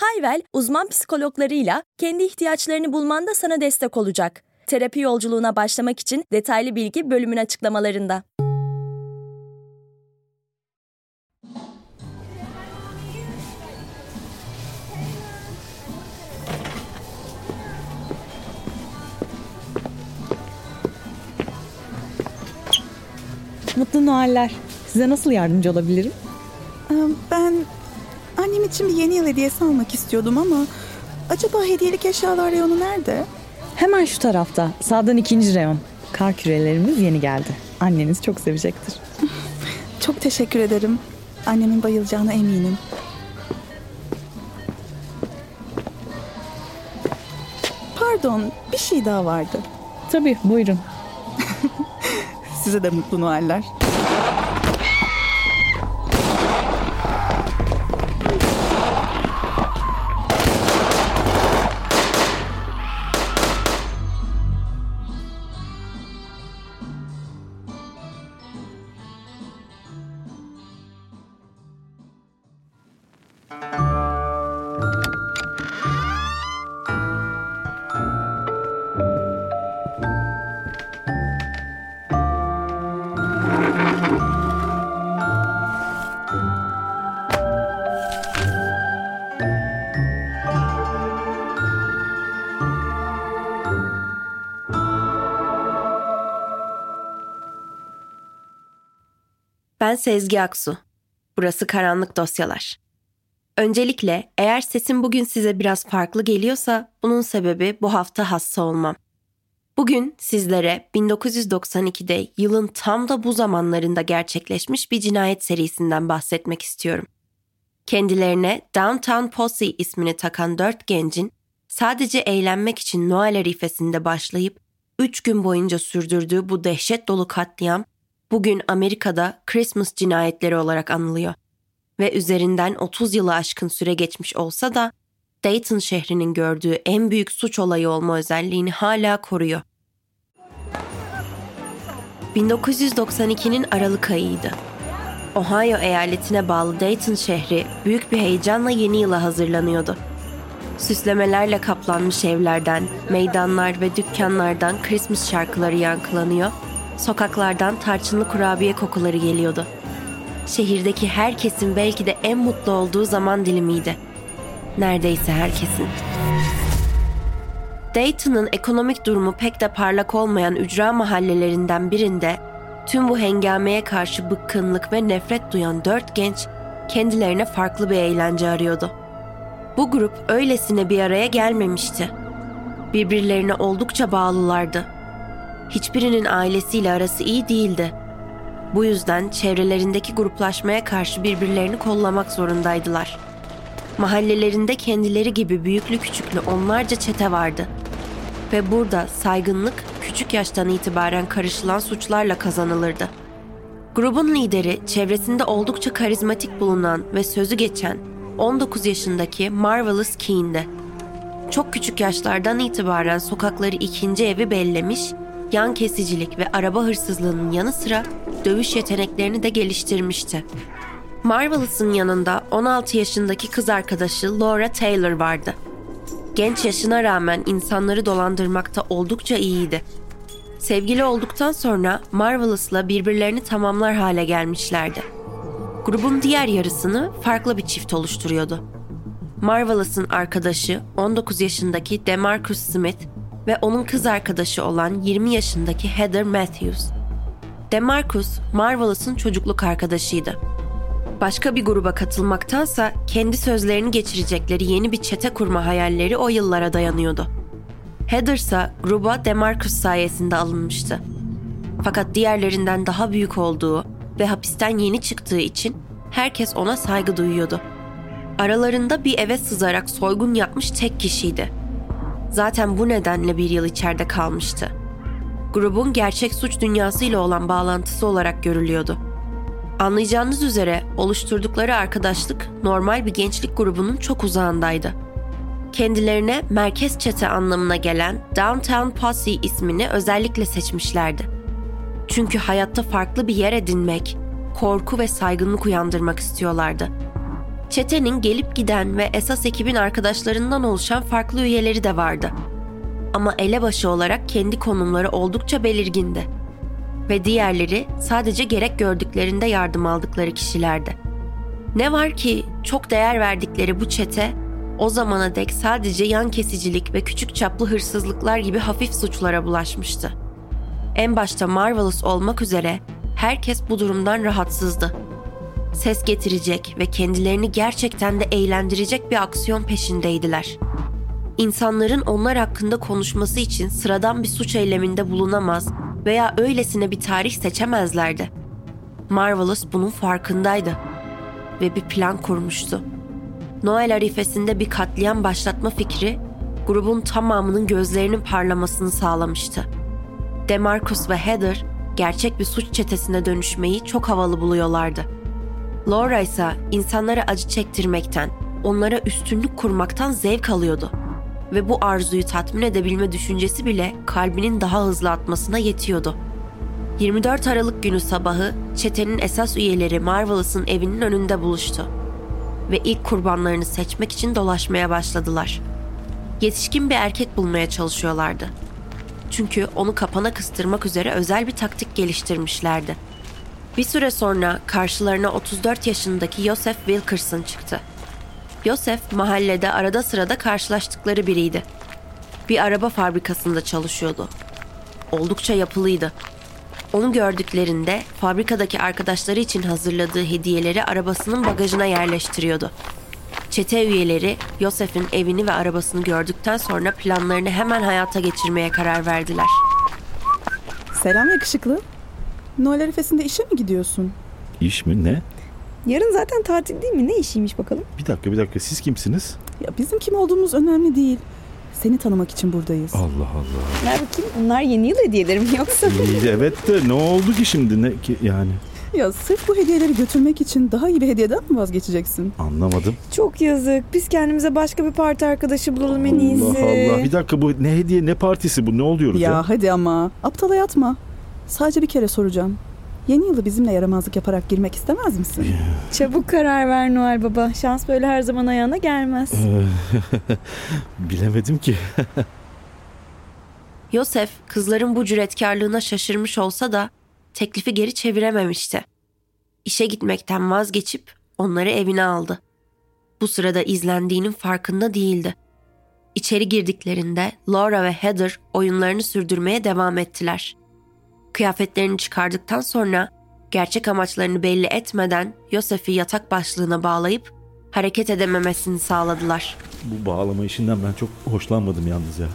Hayvel, uzman psikologlarıyla kendi ihtiyaçlarını bulmanda sana destek olacak. Terapi yolculuğuna başlamak için detaylı bilgi bölümün açıklamalarında. Mutlu Noeller. Size nasıl yardımcı olabilirim? Ee, Ben annem için bir yeni yıl hediyesi almak istiyordum ama acaba hediyelik eşyalar reyonu nerede? Hemen şu tarafta. Sağdan ikinci reyon. Kar kürelerimiz yeni geldi. Anneniz çok sevecektir. Çok teşekkür ederim. Annemin bayılacağına eminim. Pardon, bir şey daha vardı. Tabii buyurun. Size de mutlu Noeller. Ben Sezgi Aksu. Burası Karanlık Dosyalar. Öncelikle eğer sesim bugün size biraz farklı geliyorsa bunun sebebi bu hafta hasta olmam. Bugün sizlere 1992'de yılın tam da bu zamanlarında gerçekleşmiş bir cinayet serisinden bahsetmek istiyorum. Kendilerine Downtown Posse ismini takan dört gencin sadece eğlenmek için Noel arifesinde başlayıp 3 gün boyunca sürdürdüğü bu dehşet dolu katliam bugün Amerika'da Christmas cinayetleri olarak anılıyor. Ve üzerinden 30 yılı aşkın süre geçmiş olsa da Dayton şehrinin gördüğü en büyük suç olayı olma özelliğini hala koruyor. 1992'nin Aralık ayıydı. Ohio eyaletine bağlı Dayton şehri büyük bir heyecanla yeni yıla hazırlanıyordu. Süslemelerle kaplanmış evlerden, meydanlar ve dükkanlardan Christmas şarkıları yankılanıyor, sokaklardan tarçınlı kurabiye kokuları geliyordu. Şehirdeki herkesin belki de en mutlu olduğu zaman dilimiydi. Neredeyse herkesin. Dayton'ın ekonomik durumu pek de parlak olmayan ücra mahallelerinden birinde tüm bu hengameye karşı bıkkınlık ve nefret duyan dört genç kendilerine farklı bir eğlence arıyordu. Bu grup öylesine bir araya gelmemişti. Birbirlerine oldukça bağlılardı. Hiçbirinin ailesiyle arası iyi değildi. Bu yüzden çevrelerindeki gruplaşmaya karşı birbirlerini kollamak zorundaydılar. Mahallelerinde kendileri gibi büyüklü küçüklü onlarca çete vardı. Ve burada saygınlık küçük yaştan itibaren karışılan suçlarla kazanılırdı. Grubun lideri çevresinde oldukça karizmatik bulunan ve sözü geçen 19 yaşındaki Marvelous Keen'di. Çok küçük yaşlardan itibaren sokakları ikinci evi bellemiş, yan kesicilik ve araba hırsızlığının yanı sıra dövüş yeteneklerini de geliştirmişti. Marvelous'ın yanında 16 yaşındaki kız arkadaşı Laura Taylor vardı. Genç yaşına rağmen insanları dolandırmakta oldukça iyiydi. Sevgili olduktan sonra Marvelous'la birbirlerini tamamlar hale gelmişlerdi. Grubun diğer yarısını farklı bir çift oluşturuyordu. Marvelous'ın arkadaşı 19 yaşındaki Demarcus Smith ve onun kız arkadaşı olan 20 yaşındaki Heather Matthews. Demarcus, Marvelous'ın çocukluk arkadaşıydı. Başka bir gruba katılmaktansa kendi sözlerini geçirecekleri yeni bir çete kurma hayalleri o yıllara dayanıyordu. Heather ise gruba Demarcus sayesinde alınmıştı. Fakat diğerlerinden daha büyük olduğu ve hapisten yeni çıktığı için herkes ona saygı duyuyordu. Aralarında bir eve sızarak soygun yapmış tek kişiydi. Zaten bu nedenle bir yıl içeride kalmıştı. Grubun gerçek suç dünyasıyla olan bağlantısı olarak görülüyordu. Anlayacağınız üzere oluşturdukları arkadaşlık normal bir gençlik grubunun çok uzağındaydı. Kendilerine merkez çete anlamına gelen Downtown Posse ismini özellikle seçmişlerdi. Çünkü hayatta farklı bir yer edinmek, korku ve saygınlık uyandırmak istiyorlardı. Çetenin gelip giden ve esas ekibin arkadaşlarından oluşan farklı üyeleri de vardı. Ama elebaşı olarak kendi konumları oldukça belirgindi. Ve diğerleri sadece gerek gördüklerinde yardım aldıkları kişilerdi. Ne var ki çok değer verdikleri bu çete o zamana dek sadece yan kesicilik ve küçük çaplı hırsızlıklar gibi hafif suçlara bulaşmıştı. En başta Marvelous olmak üzere herkes bu durumdan rahatsızdı. Ses getirecek ve kendilerini gerçekten de eğlendirecek bir aksiyon peşindeydiler. İnsanların onlar hakkında konuşması için sıradan bir suç eyleminde bulunamaz veya öylesine bir tarih seçemezlerdi. Marvelous bunun farkındaydı ve bir plan kurmuştu. Noel arifesinde bir katliam başlatma fikri grubun tamamının gözlerinin parlamasını sağlamıştı. Demarcus ve Heather gerçek bir suç çetesine dönüşmeyi çok havalı buluyorlardı. Laura ise insanlara acı çektirmekten, onlara üstünlük kurmaktan zevk alıyordu. Ve bu arzuyu tatmin edebilme düşüncesi bile kalbinin daha hızlı atmasına yetiyordu. 24 Aralık günü sabahı çetenin esas üyeleri Marvelous'ın evinin önünde buluştu. Ve ilk kurbanlarını seçmek için dolaşmaya başladılar. Yetişkin bir erkek bulmaya çalışıyorlardı. Çünkü onu kapana kıstırmak üzere özel bir taktik geliştirmişlerdi. Bir süre sonra karşılarına 34 yaşındaki Joseph Wilkerson çıktı. Joseph mahallede arada sırada karşılaştıkları biriydi. Bir araba fabrikasında çalışıyordu. Oldukça yapılıydı. Onu gördüklerinde fabrikadaki arkadaşları için hazırladığı hediyeleri arabasının bagajına yerleştiriyordu. Çete üyeleri Yosef'in evini ve arabasını gördükten sonra planlarını hemen hayata geçirmeye karar verdiler. Selam yakışıklı. Noel arifesinde işe mi gidiyorsun? İş mi ne? Yarın zaten tatil değil mi? Ne işiymiş bakalım? Bir dakika bir dakika siz kimsiniz? Ya bizim kim olduğumuz önemli değil. Seni tanımak için buradayız. Allah Allah. Ver bakayım. Bunlar yeni yıl hediyeleri mi yoksa? İyi, evet de ne oldu ki şimdi ne ki yani Ya sırf bu hediyeleri götürmek için daha iyi bir hediyeden mi vazgeçeceksin? anlamadım. Çok yazık. Biz kendimize başka bir parti arkadaşı bulalım en iyisi. Allah Allah bir dakika bu ne hediye ne partisi bu ne oluyoruz ya? Ya hadi ama aptala yatma. Sadece bir kere soracağım. Yeni yılı bizimle yaramazlık yaparak girmek istemez misin? Çabuk karar ver Noel Baba. Şans böyle her zaman ayağına gelmez. Bilemedim ki. Yosef kızların bu cüretkarlığına şaşırmış olsa da teklifi geri çevirememişti. İşe gitmekten vazgeçip onları evine aldı. Bu sırada izlendiğinin farkında değildi. İçeri girdiklerinde Laura ve Heather oyunlarını sürdürmeye devam ettiler. Kıyafetlerini çıkardıktan sonra gerçek amaçlarını belli etmeden Yosef'i yatak başlığına bağlayıp hareket edememesini sağladılar. Bu bağlama işinden ben çok hoşlanmadım yalnız ya.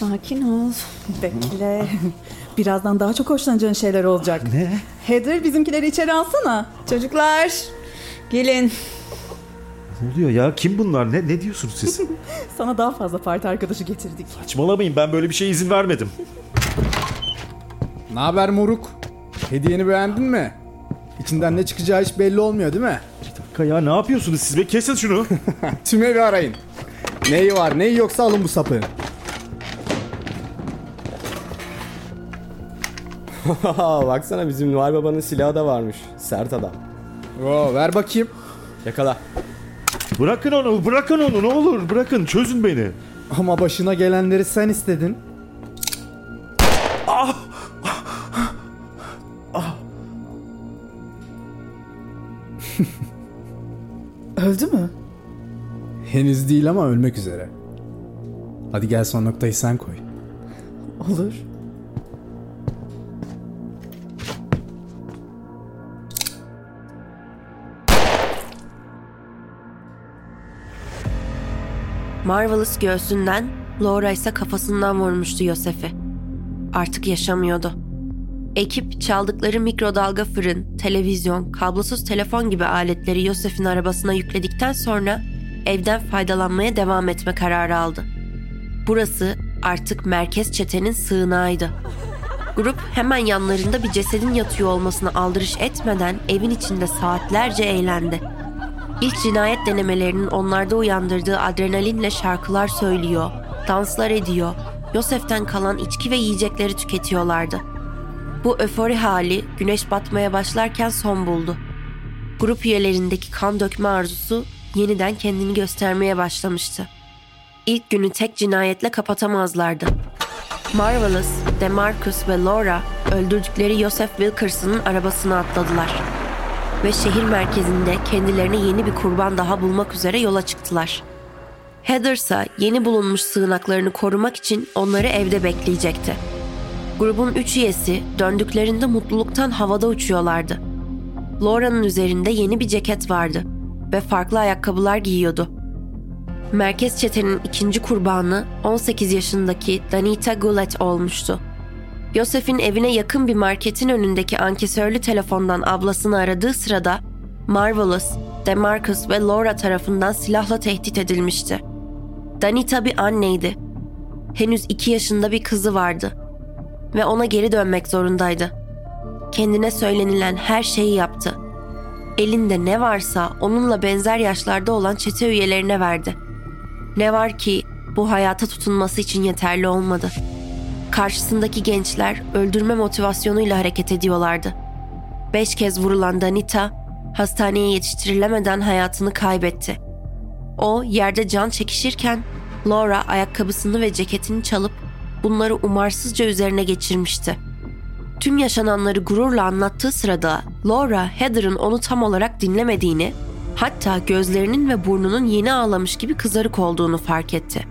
Sakin ol. Bekle. Birazdan daha çok hoşlanacağın şeyler olacak. Ne? Heather bizimkileri içeri alsana. Çocuklar gelin. Ne oluyor ya? Kim bunlar? Ne ne diyorsunuz siz? Sana daha fazla parti arkadaşı getirdik. Saçmalamayın ben böyle bir şeye izin vermedim. Ne haber moruk? Hediyeni beğendin mi? İçinden ne çıkacağı hiç belli olmuyor değil mi? Bir dakika ya ne yapıyorsunuz siz be? Kesin şunu. Tüm evi arayın. Neyi var neyi yoksa alın bu sapı. Baksana bizim Noel Baba'nın silahı da varmış. Sert adam. Oo, ver bakayım. Yakala. bırakın onu bırakın onu ne olur bırakın çözün beni. Ama başına gelenleri sen istedin. Öldü mü? Henüz değil ama ölmek üzere. Hadi gel son noktayı sen koy. Olur. Marvelous göğsünden, Laura ise kafasından vurmuştu Yosef'i. Artık yaşamıyordu. Ekip çaldıkları mikrodalga fırın, televizyon, kablosuz telefon gibi aletleri Yosef'in arabasına yükledikten sonra evden faydalanmaya devam etme kararı aldı. Burası artık merkez çetenin sığınağıydı. Grup hemen yanlarında bir cesedin yatıyor olmasına aldırış etmeden evin içinde saatlerce eğlendi. İlk cinayet denemelerinin onlarda uyandırdığı adrenalinle şarkılar söylüyor, danslar ediyor, Yosef'ten kalan içki ve yiyecekleri tüketiyorlardı. Bu öfori hali güneş batmaya başlarken son buldu. Grup üyelerindeki kan dökme arzusu yeniden kendini göstermeye başlamıştı. İlk günü tek cinayetle kapatamazlardı. Marvelous, Demarcus ve Laura öldürdükleri Joseph Wilkerson'ın arabasına atladılar. Ve şehir merkezinde kendilerine yeni bir kurban daha bulmak üzere yola çıktılar. Heather ise yeni bulunmuş sığınaklarını korumak için onları evde bekleyecekti. Grubun üç üyesi döndüklerinde mutluluktan havada uçuyorlardı. Laura'nın üzerinde yeni bir ceket vardı ve farklı ayakkabılar giyiyordu. Merkez çetenin ikinci kurbanı 18 yaşındaki Danita Goulet olmuştu. Yosef'in evine yakın bir marketin önündeki ankesörlü telefondan ablasını aradığı sırada Marvelous, Demarcus ve Laura tarafından silahla tehdit edilmişti. Danita bir anneydi. Henüz iki yaşında bir kızı vardı. Ve ona geri dönmek zorundaydı. Kendine söylenilen her şeyi yaptı. Elinde ne varsa onunla benzer yaşlarda olan çete üyelerine verdi. Ne var ki bu hayata tutunması için yeterli olmadı. Karşısındaki gençler öldürme motivasyonuyla hareket ediyorlardı. Beş kez vurulan Danita hastaneye yetiştirilemeden hayatını kaybetti. O yerde can çekişirken Laura ayakkabısını ve ceketini çalıp bunları umarsızca üzerine geçirmişti. Tüm yaşananları gururla anlattığı sırada Laura Heather'ın onu tam olarak dinlemediğini, hatta gözlerinin ve burnunun yeni ağlamış gibi kızarık olduğunu fark etti.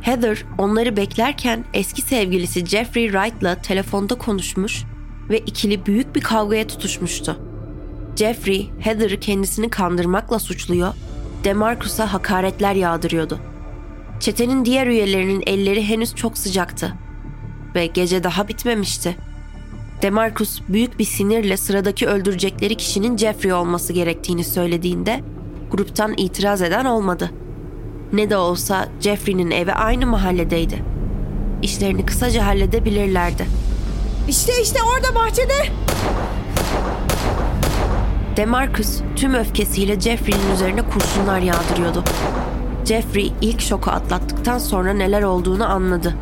Heather onları beklerken eski sevgilisi Jeffrey Wright'la telefonda konuşmuş ve ikili büyük bir kavgaya tutuşmuştu. Jeffrey, Heather'ı kendisini kandırmakla suçluyor, Demarcus'a hakaretler yağdırıyordu. Çetenin diğer üyelerinin elleri henüz çok sıcaktı ve gece daha bitmemişti. Demarcus büyük bir sinirle sıradaki öldürecekleri kişinin Jeffrey olması gerektiğini söylediğinde gruptan itiraz eden olmadı. Ne de olsa Jeffrey'nin evi aynı mahalledeydi. İşlerini kısaca halledebilirlerdi. İşte işte orada bahçede. Demarcus tüm öfkesiyle Jeffrey'nin üzerine kurşunlar yağdırıyordu. Jeffrey ilk şoku atlattıktan sonra neler olduğunu anladı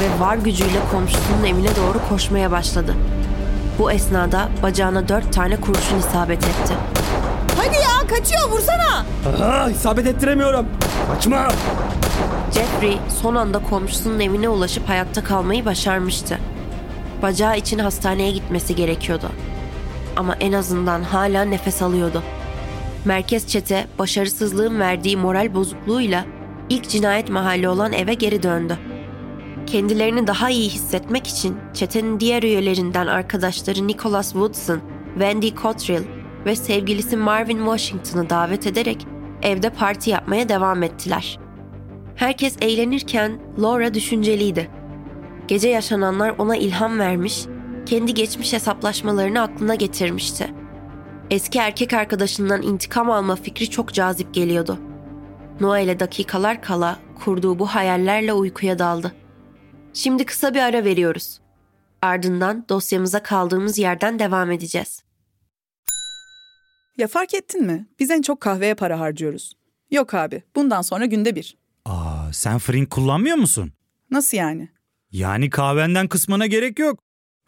ve var gücüyle komşusunun evine doğru koşmaya başladı. Bu esnada bacağına dört tane kurşun isabet etti. Hadi ya kaçıyor vursana. Aha, isabet ettiremiyorum. Kaçma. Jeffrey son anda komşusunun evine ulaşıp hayatta kalmayı başarmıştı. Bacağı için hastaneye gitmesi gerekiyordu. Ama en azından hala nefes alıyordu. Merkez çete başarısızlığın verdiği moral bozukluğuyla ilk cinayet mahalli olan eve geri döndü. Kendilerini daha iyi hissetmek için çetenin diğer üyelerinden arkadaşları Nicholas Woodson, Wendy Cottrell ve sevgilisi Marvin Washington'ı davet ederek evde parti yapmaya devam ettiler. Herkes eğlenirken Laura düşünceliydi. Gece yaşananlar ona ilham vermiş, kendi geçmiş hesaplaşmalarını aklına getirmişti. Eski erkek arkadaşından intikam alma fikri çok cazip geliyordu. Noel'e dakikalar kala kurduğu bu hayallerle uykuya daldı. Şimdi kısa bir ara veriyoruz. Ardından dosyamıza kaldığımız yerden devam edeceğiz. Ya fark ettin mi? Biz en çok kahveye para harcıyoruz. Yok abi bundan sonra günde bir. Aa, sen Frink kullanmıyor musun? Nasıl yani? Yani kahvenden kısmına gerek yok.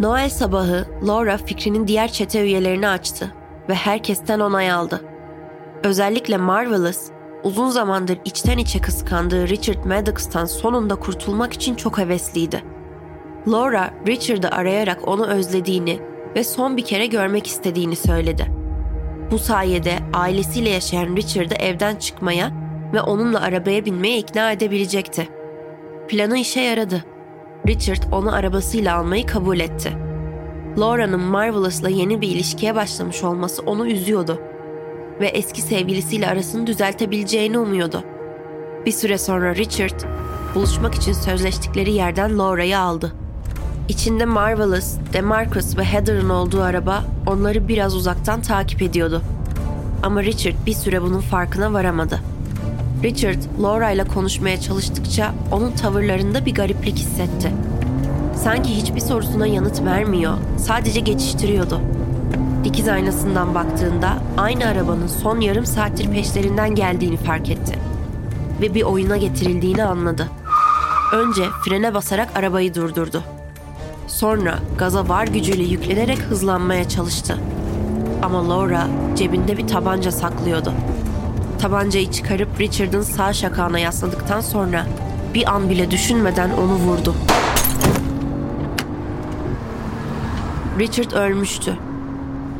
Noel sabahı Laura fikrinin diğer çete üyelerini açtı ve herkesten onay aldı. Özellikle Marvelous, uzun zamandır içten içe kıskandığı Richard Maddox'tan sonunda kurtulmak için çok hevesliydi. Laura, Richard'ı arayarak onu özlediğini ve son bir kere görmek istediğini söyledi. Bu sayede ailesiyle yaşayan Richard'ı evden çıkmaya ve onunla arabaya binmeye ikna edebilecekti. Planı işe yaradı. Richard onu arabasıyla almayı kabul etti. Laura'nın Marvelous'la yeni bir ilişkiye başlamış olması onu üzüyordu ve eski sevgilisiyle arasını düzeltebileceğini umuyordu. Bir süre sonra Richard, buluşmak için sözleştikleri yerden Laura'yı aldı. İçinde Marvelous, DeMarcus ve Heather'ın olduğu araba onları biraz uzaktan takip ediyordu. Ama Richard bir süre bunun farkına varamadı. Richard, Laura ile konuşmaya çalıştıkça onun tavırlarında bir gariplik hissetti. Sanki hiçbir sorusuna yanıt vermiyor, sadece geçiştiriyordu. Dikiz aynasından baktığında aynı arabanın son yarım saattir peşlerinden geldiğini fark etti. Ve bir oyuna getirildiğini anladı. Önce frene basarak arabayı durdurdu. Sonra gaza var gücüyle yüklenerek hızlanmaya çalıştı. Ama Laura cebinde bir tabanca saklıyordu. Tabancayı çıkarıp Richard'ın sağ şakağına yasladıktan sonra bir an bile düşünmeden onu vurdu. Richard ölmüştü.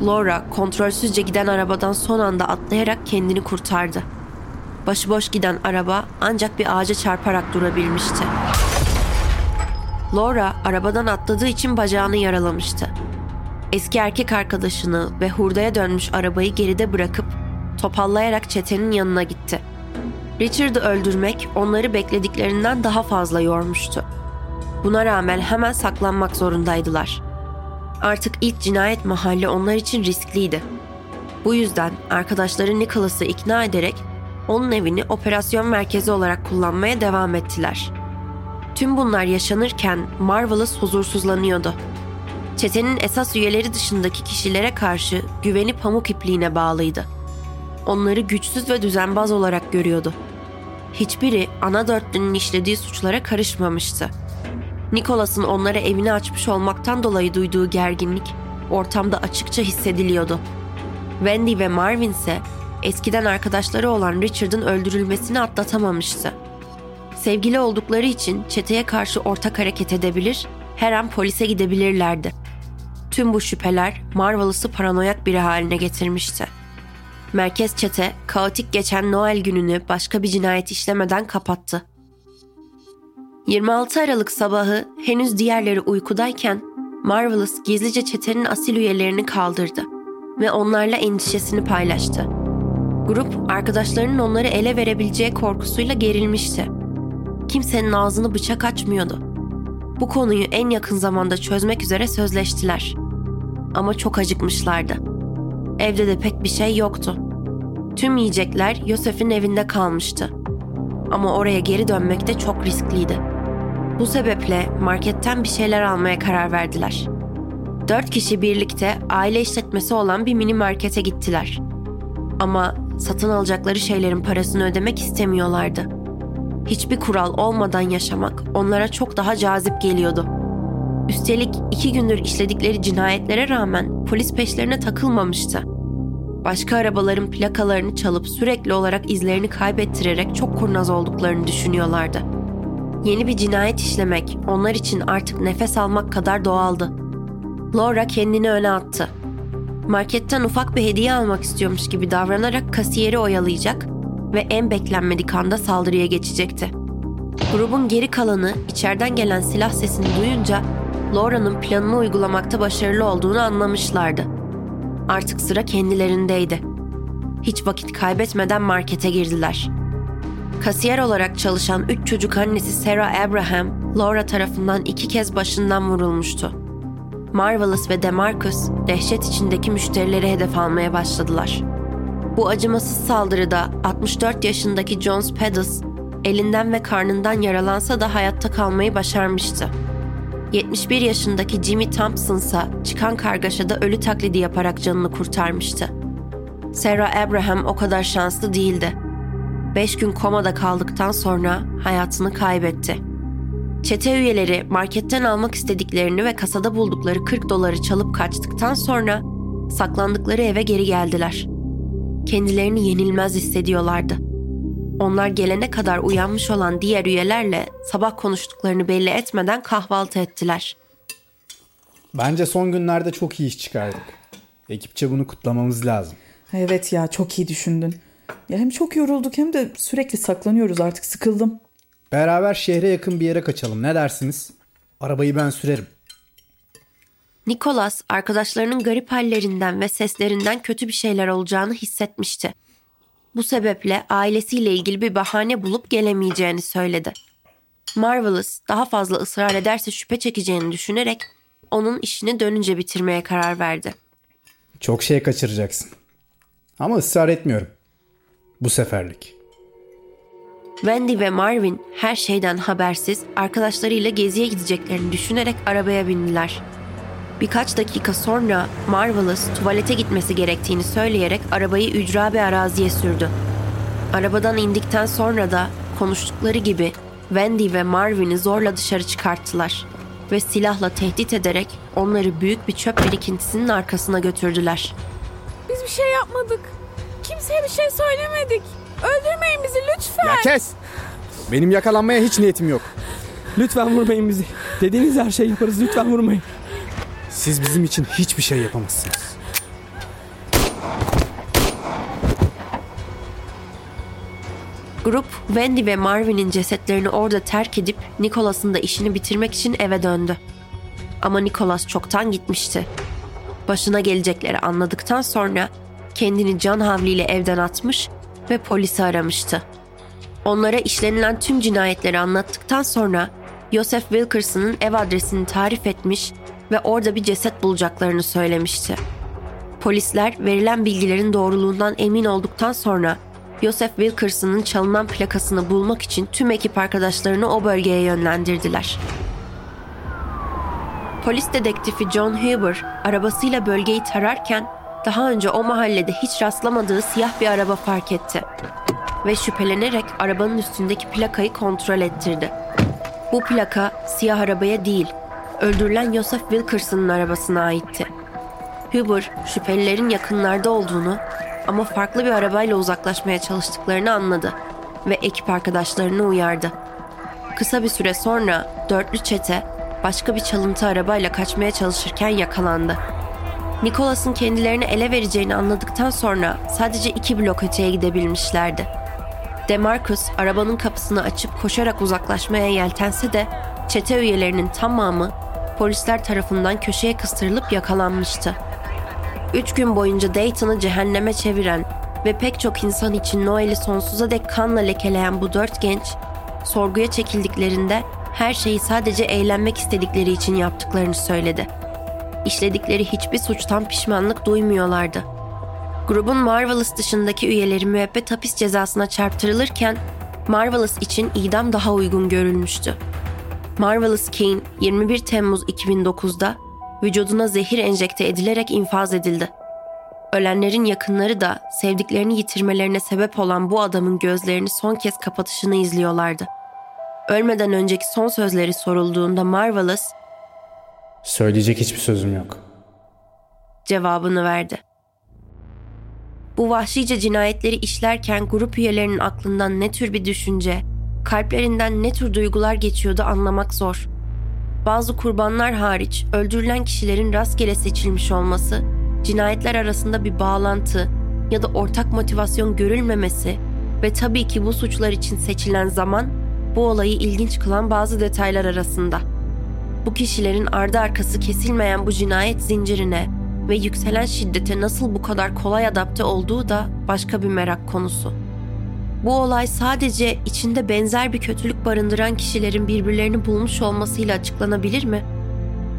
Laura kontrolsüzce giden arabadan son anda atlayarak kendini kurtardı. Başıboş giden araba ancak bir ağaca çarparak durabilmişti. Laura arabadan atladığı için bacağını yaralamıştı. Eski erkek arkadaşını ve hurdaya dönmüş arabayı geride bırakıp topallayarak çetenin yanına gitti. Richard'ı öldürmek onları beklediklerinden daha fazla yormuştu. Buna rağmen hemen saklanmak zorundaydılar. Artık ilk cinayet mahalli onlar için riskliydi. Bu yüzden arkadaşları Nicholas'ı ikna ederek onun evini operasyon merkezi olarak kullanmaya devam ettiler. Tüm bunlar yaşanırken Marvelous huzursuzlanıyordu. Çetenin esas üyeleri dışındaki kişilere karşı güveni pamuk ipliğine bağlıydı. Onları güçsüz ve düzenbaz olarak görüyordu. Hiçbiri ana dörtlünün işlediği suçlara karışmamıştı. Nicholas'ın onlara evini açmış olmaktan dolayı duyduğu gerginlik ortamda açıkça hissediliyordu. Wendy ve Marvin ise eskiden arkadaşları olan Richard'ın öldürülmesini atlatamamıştı. Sevgili oldukları için çeteye karşı ortak hareket edebilir, her an polise gidebilirlerdi. Tüm bu şüpheler Marvelous'u paranoyak biri haline getirmişti. Merkez çete kaotik geçen Noel gününü başka bir cinayet işlemeden kapattı. 26 Aralık sabahı henüz diğerleri uykudayken Marvelous gizlice çetenin asil üyelerini kaldırdı ve onlarla endişesini paylaştı. Grup arkadaşlarının onları ele verebileceği korkusuyla gerilmişti. Kimsenin ağzını bıçak açmıyordu. Bu konuyu en yakın zamanda çözmek üzere sözleştiler. Ama çok acıkmışlardı. Evde de pek bir şey yoktu. Tüm yiyecekler Yosef'in evinde kalmıştı. Ama oraya geri dönmek de çok riskliydi. Bu sebeple marketten bir şeyler almaya karar verdiler. Dört kişi birlikte aile işletmesi olan bir mini markete gittiler. Ama satın alacakları şeylerin parasını ödemek istemiyorlardı. Hiçbir kural olmadan yaşamak onlara çok daha cazip geliyordu. Üstelik iki gündür işledikleri cinayetlere rağmen polis peşlerine takılmamıştı. Başka arabaların plakalarını çalıp sürekli olarak izlerini kaybettirerek çok kurnaz olduklarını düşünüyorlardı. Yeni bir cinayet işlemek onlar için artık nefes almak kadar doğaldı. Laura kendini öne attı. Marketten ufak bir hediye almak istiyormuş gibi davranarak kasiyeri oyalayacak ve en beklenmedik anda saldırıya geçecekti. Grubun geri kalanı içeriden gelen silah sesini duyunca Laura'nın planını uygulamakta başarılı olduğunu anlamışlardı. Artık sıra kendilerindeydi. Hiç vakit kaybetmeden markete girdiler. Kasiyer olarak çalışan üç çocuk annesi Sarah Abraham, Laura tarafından iki kez başından vurulmuştu. Marvelous ve Demarcus dehşet içindeki müşterileri hedef almaya başladılar. Bu acımasız saldırıda 64 yaşındaki Jones Pedals elinden ve karnından yaralansa da hayatta kalmayı başarmıştı. 71 yaşındaki Jimmy Thompson ise çıkan kargaşada ölü taklidi yaparak canını kurtarmıştı. Sarah Abraham o kadar şanslı değildi. 5 gün komada kaldıktan sonra hayatını kaybetti. Çete üyeleri marketten almak istediklerini ve kasada buldukları 40 doları çalıp kaçtıktan sonra saklandıkları eve geri geldiler. kendilerini yenilmez hissediyorlardı. Onlar gelene kadar uyanmış olan diğer üyelerle sabah konuştuklarını belli etmeden kahvaltı ettiler. Bence son günlerde çok iyi iş çıkardık. Ekipçe bunu kutlamamız lazım. Evet ya çok iyi düşündün. Ya hem çok yorulduk hem de sürekli saklanıyoruz artık sıkıldım. Beraber şehre yakın bir yere kaçalım. Ne dersiniz? Arabayı ben sürerim. Nicholas arkadaşlarının garip hallerinden ve seslerinden kötü bir şeyler olacağını hissetmişti. Bu sebeple ailesiyle ilgili bir bahane bulup gelemeyeceğini söyledi. Marvelous daha fazla ısrar ederse şüphe çekeceğini düşünerek onun işini dönünce bitirmeye karar verdi. Çok şey kaçıracaksın. Ama ısrar etmiyorum. Bu seferlik. Wendy ve Marvin her şeyden habersiz arkadaşlarıyla geziye gideceklerini düşünerek arabaya bindiler. Birkaç dakika sonra Marvelous tuvalete gitmesi gerektiğini söyleyerek arabayı ücra bir araziye sürdü. Arabadan indikten sonra da konuştukları gibi Wendy ve Marvin'i zorla dışarı çıkarttılar ve silahla tehdit ederek onları büyük bir çöp birikintisinin arkasına götürdüler. Biz bir şey yapmadık. Kimseye bir şey söylemedik. Öldürmeyin bizi lütfen. Ya kes! Benim yakalanmaya hiç niyetim yok. Lütfen vurmayın bizi. Dediğiniz her şeyi yaparız lütfen vurmayın. Siz bizim için hiçbir şey yapamazsınız. Grup Wendy ve Marvin'in cesetlerini orada terk edip Nicholas'ın da işini bitirmek için eve döndü. Ama Nicholas çoktan gitmişti. Başına gelecekleri anladıktan sonra kendini can havliyle evden atmış ve polisi aramıştı. Onlara işlenilen tüm cinayetleri anlattıktan sonra Joseph Wilkerson'ın ev adresini tarif etmiş ve orada bir ceset bulacaklarını söylemişti. Polisler verilen bilgilerin doğruluğundan emin olduktan sonra Joseph Wilkerson'ın çalınan plakasını bulmak için tüm ekip arkadaşlarını o bölgeye yönlendirdiler. Polis dedektifi John Huber arabasıyla bölgeyi tararken daha önce o mahallede hiç rastlamadığı siyah bir araba fark etti ve şüphelenerek arabanın üstündeki plakayı kontrol ettirdi. Bu plaka siyah arabaya değil, öldürülen Joseph Wilkerson'ın arabasına aitti. Huber şüphelilerin yakınlarda olduğunu ama farklı bir arabayla uzaklaşmaya çalıştıklarını anladı ve ekip arkadaşlarını uyardı. Kısa bir süre sonra dörtlü çete başka bir çalıntı arabayla kaçmaya çalışırken yakalandı. Nicholas'ın kendilerini ele vereceğini anladıktan sonra sadece iki blok öteye gidebilmişlerdi. Demarcus arabanın kapısını açıp koşarak uzaklaşmaya yeltense de çete üyelerinin tamamı polisler tarafından köşeye kıstırılıp yakalanmıştı. Üç gün boyunca Dayton'ı cehenneme çeviren ve pek çok insan için Noel'i sonsuza dek kanla lekeleyen bu dört genç, sorguya çekildiklerinde her şeyi sadece eğlenmek istedikleri için yaptıklarını söyledi. İşledikleri hiçbir suçtan pişmanlık duymuyorlardı. Grubun Marvelous dışındaki üyeleri müebbet hapis cezasına çarptırılırken Marvelous için idam daha uygun görülmüştü. Marvelous Kane 21 Temmuz 2009'da vücuduna zehir enjekte edilerek infaz edildi. Ölenlerin yakınları da sevdiklerini yitirmelerine sebep olan bu adamın gözlerini son kez kapatışını izliyorlardı. Ölmeden önceki son sözleri sorulduğunda Marvelous Söyleyecek hiçbir sözüm yok. cevabını verdi. Bu vahşice cinayetleri işlerken grup üyelerinin aklından ne tür bir düşünce, kalplerinden ne tür duygular geçiyordu anlamak zor. Bazı kurbanlar hariç öldürülen kişilerin rastgele seçilmiş olması, cinayetler arasında bir bağlantı ya da ortak motivasyon görülmemesi ve tabii ki bu suçlar için seçilen zaman bu olayı ilginç kılan bazı detaylar arasında. Bu kişilerin ardı arkası kesilmeyen bu cinayet zincirine ve yükselen şiddete nasıl bu kadar kolay adapte olduğu da başka bir merak konusu. Bu olay sadece içinde benzer bir kötülük barındıran kişilerin birbirlerini bulmuş olmasıyla açıklanabilir mi?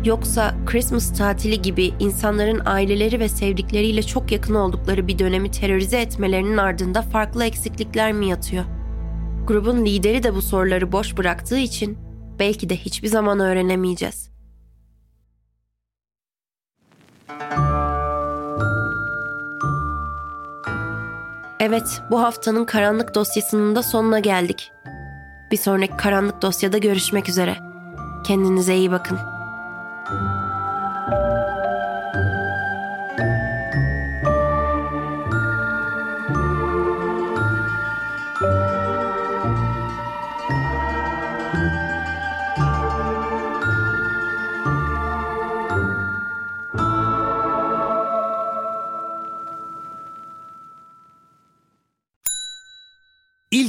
Yoksa Christmas tatili gibi insanların aileleri ve sevdikleriyle çok yakın oldukları bir dönemi terörize etmelerinin ardında farklı eksiklikler mi yatıyor? Grubun lideri de bu soruları boş bıraktığı için belki de hiçbir zaman öğrenemeyeceğiz. Evet, bu haftanın karanlık dosyasının da sonuna geldik. Bir sonraki karanlık dosyada görüşmek üzere. Kendinize iyi bakın.